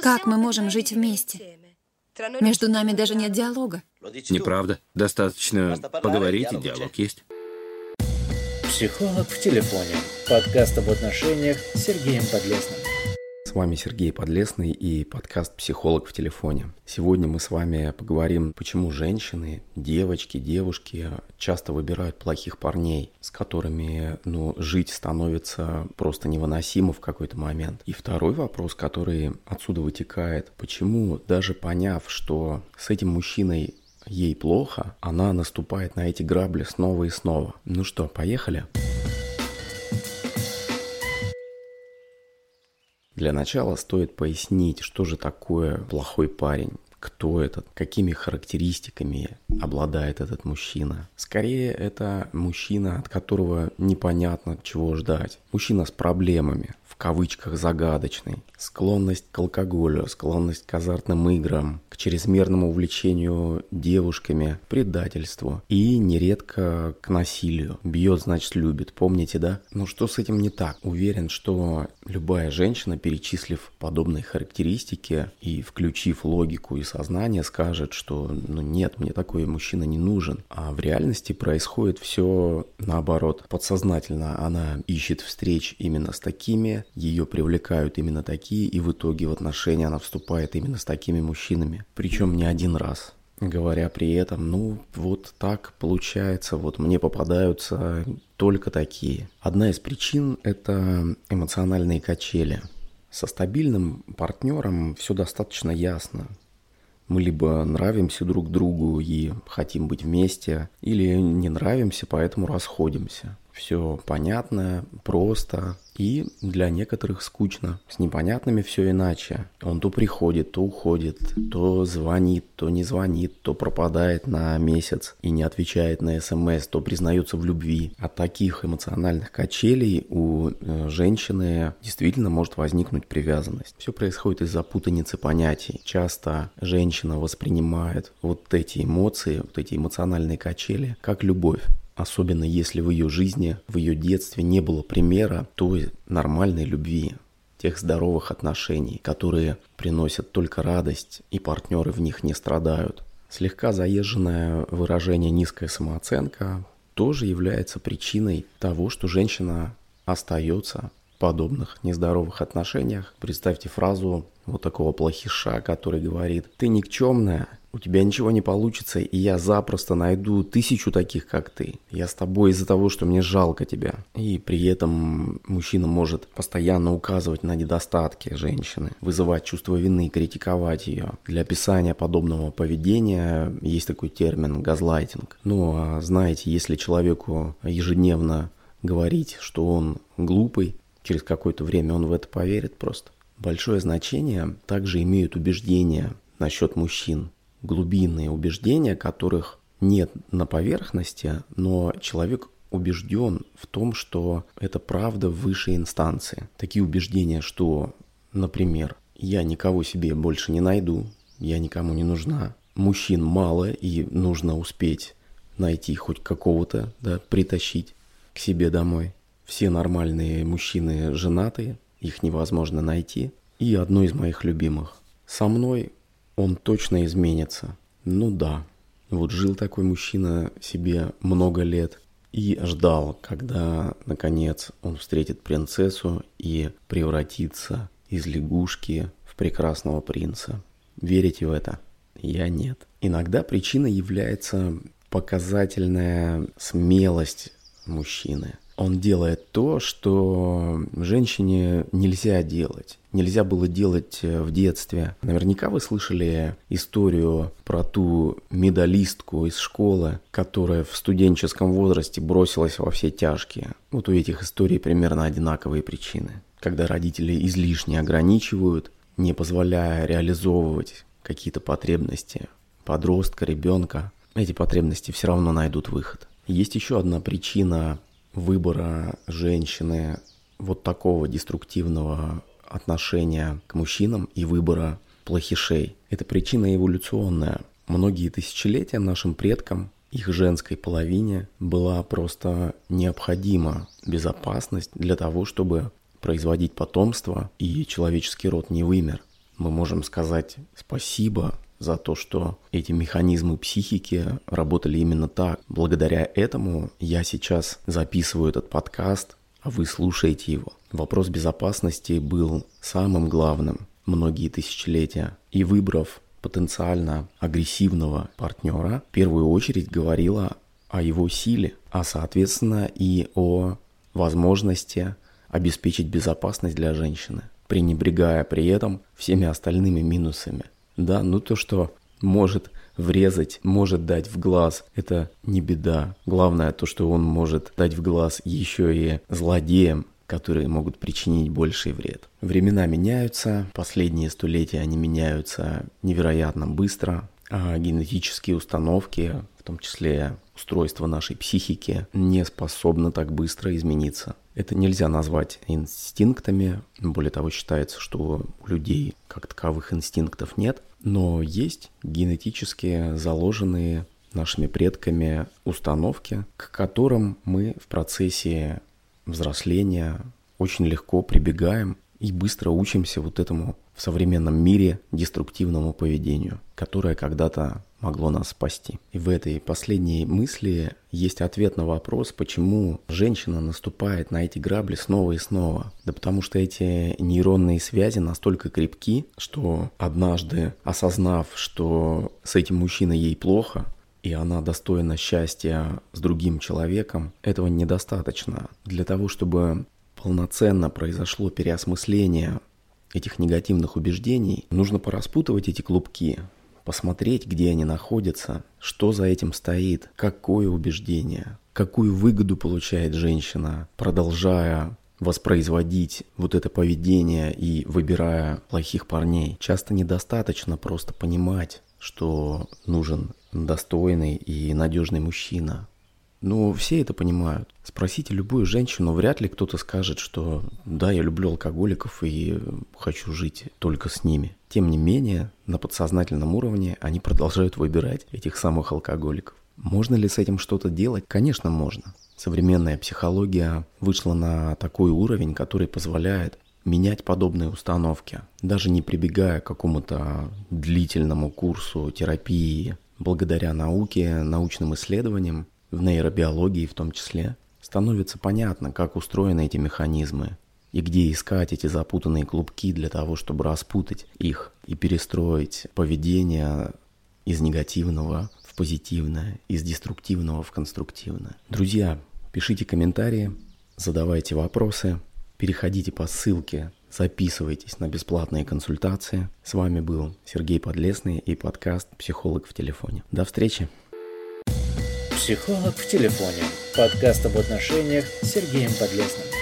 Как мы можем жить вместе? Между нами даже нет диалога. Неправда. Достаточно поговорить, и диалог есть. Психолог в телефоне. Подкаст об отношениях с Сергеем Подлесным вами Сергей Подлесный и подкаст «Психолог в телефоне». Сегодня мы с вами поговорим, почему женщины, девочки, девушки часто выбирают плохих парней, с которыми ну, жить становится просто невыносимо в какой-то момент. И второй вопрос, который отсюда вытекает, почему даже поняв, что с этим мужчиной ей плохо, она наступает на эти грабли снова и снова. Ну что, поехали? Поехали. Для начала стоит пояснить, что же такое плохой парень кто этот, какими характеристиками обладает этот мужчина. Скорее, это мужчина, от которого непонятно чего ждать. Мужчина с проблемами, в кавычках загадочный. Склонность к алкоголю, склонность к азартным играм, к чрезмерному увлечению девушками, предательству и нередко к насилию. Бьет, значит, любит. Помните, да? Ну что с этим не так? Уверен, что любая женщина, перечислив подобные характеристики и включив логику и сознание, скажет, что ну нет, мне такой мужчина не нужен. А в реальности происходит все наоборот. Подсознательно она ищет встреч именно с такими, ее привлекают именно такие, и в итоге в отношения она вступает именно с такими мужчинами. Причем не один раз говоря при этом, ну вот так получается, вот мне попадаются только такие. Одна из причин – это эмоциональные качели. Со стабильным партнером все достаточно ясно. Мы либо нравимся друг другу и хотим быть вместе, или не нравимся, поэтому расходимся. Все понятно, просто, и для некоторых скучно. С непонятными все иначе. Он то приходит, то уходит, то звонит, то не звонит, то пропадает на месяц и не отвечает на смс, то признается в любви. От таких эмоциональных качелей у э, женщины действительно может возникнуть привязанность. Все происходит из-за путаницы понятий. Часто женщина воспринимает вот эти эмоции, вот эти эмоциональные качели как любовь особенно если в ее жизни, в ее детстве не было примера той нормальной любви, тех здоровых отношений, которые приносят только радость, и партнеры в них не страдают. Слегка заезженное выражение «низкая самооценка» тоже является причиной того, что женщина остается в подобных нездоровых отношениях. Представьте фразу вот такого плохиша, который говорит «ты никчемная, у тебя ничего не получится, и я запросто найду тысячу таких, как ты. Я с тобой из-за того, что мне жалко тебя. И при этом мужчина может постоянно указывать на недостатки женщины, вызывать чувство вины, критиковать ее. Для описания подобного поведения есть такой термин газлайтинг. Ну, а знаете, если человеку ежедневно говорить, что он глупый, через какое-то время он в это поверит просто. Большое значение также имеют убеждения насчет мужчин глубинные убеждения, которых нет на поверхности, но человек убежден в том, что это правда высшей инстанции. Такие убеждения, что, например, я никого себе больше не найду, я никому не нужна, мужчин мало и нужно успеть найти хоть какого-то, да, притащить к себе домой. Все нормальные мужчины женатые, их невозможно найти. И одно из моих любимых. Со мной он точно изменится. Ну да. Вот жил такой мужчина себе много лет и ждал, когда, наконец, он встретит принцессу и превратится из лягушки в прекрасного принца. Верите в это? Я нет. Иногда причиной является показательная смелость мужчины – он делает то, что женщине нельзя делать. Нельзя было делать э, в детстве. Наверняка вы слышали историю про ту медалистку из школы, которая в студенческом возрасте бросилась во все тяжкие. Вот у этих историй примерно одинаковые причины. Когда родители излишне ограничивают, не позволяя реализовывать какие-то потребности подростка, ребенка, эти потребности все равно найдут выход. Есть еще одна причина выбора женщины вот такого деструктивного отношения к мужчинам и выбора плохишей. Это причина эволюционная. Многие тысячелетия нашим предкам, их женской половине была просто необходима безопасность для того, чтобы производить потомство и человеческий род не вымер. мы можем сказать спасибо за то, что эти механизмы психики работали именно так. Благодаря этому я сейчас записываю этот подкаст, а вы слушаете его. Вопрос безопасности был самым главным многие тысячелетия. И выбрав потенциально агрессивного партнера, в первую очередь говорила о его силе, а соответственно и о возможности обеспечить безопасность для женщины, пренебрегая при этом всеми остальными минусами. Да, ну то, что может врезать, может дать в глаз, это не беда. Главное то, что он может дать в глаз еще и злодеям, которые могут причинить больший вред. Времена меняются, последние столетия они меняются невероятно быстро, а генетические установки, в том числе устройство нашей психики, не способно так быстро измениться. Это нельзя назвать инстинктами, более того, считается, что у людей как таковых инстинктов нет, но есть генетически заложенные нашими предками установки, к которым мы в процессе взросления очень легко прибегаем и быстро учимся вот этому в современном мире деструктивному поведению, которое когда-то могло нас спасти. И в этой последней мысли есть ответ на вопрос, почему женщина наступает на эти грабли снова и снова. Да потому что эти нейронные связи настолько крепки, что однажды осознав, что с этим мужчиной ей плохо, и она достойна счастья с другим человеком, этого недостаточно. Для того, чтобы полноценно произошло переосмысление этих негативных убеждений, нужно пораспутывать эти клубки, посмотреть, где они находятся, что за этим стоит, какое убеждение, какую выгоду получает женщина, продолжая воспроизводить вот это поведение и выбирая плохих парней. Часто недостаточно просто понимать, что нужен достойный и надежный мужчина. Но все это понимают. Спросите любую женщину, вряд ли кто-то скажет, что да, я люблю алкоголиков и хочу жить только с ними. Тем не менее, на подсознательном уровне они продолжают выбирать этих самых алкоголиков. Можно ли с этим что-то делать? Конечно, можно. Современная психология вышла на такой уровень, который позволяет менять подобные установки, даже не прибегая к какому-то длительному курсу терапии, благодаря науке, научным исследованиям, в нейробиологии в том числе, становится понятно, как устроены эти механизмы и где искать эти запутанные клубки для того, чтобы распутать их и перестроить поведение из негативного в позитивное, из деструктивного в конструктивное. Друзья, пишите комментарии, задавайте вопросы, переходите по ссылке, записывайтесь на бесплатные консультации. С вами был Сергей Подлесный и подкаст «Психолог в телефоне». До встречи! «Психолог в телефоне» – подкаст об отношениях с Сергеем Подлесным.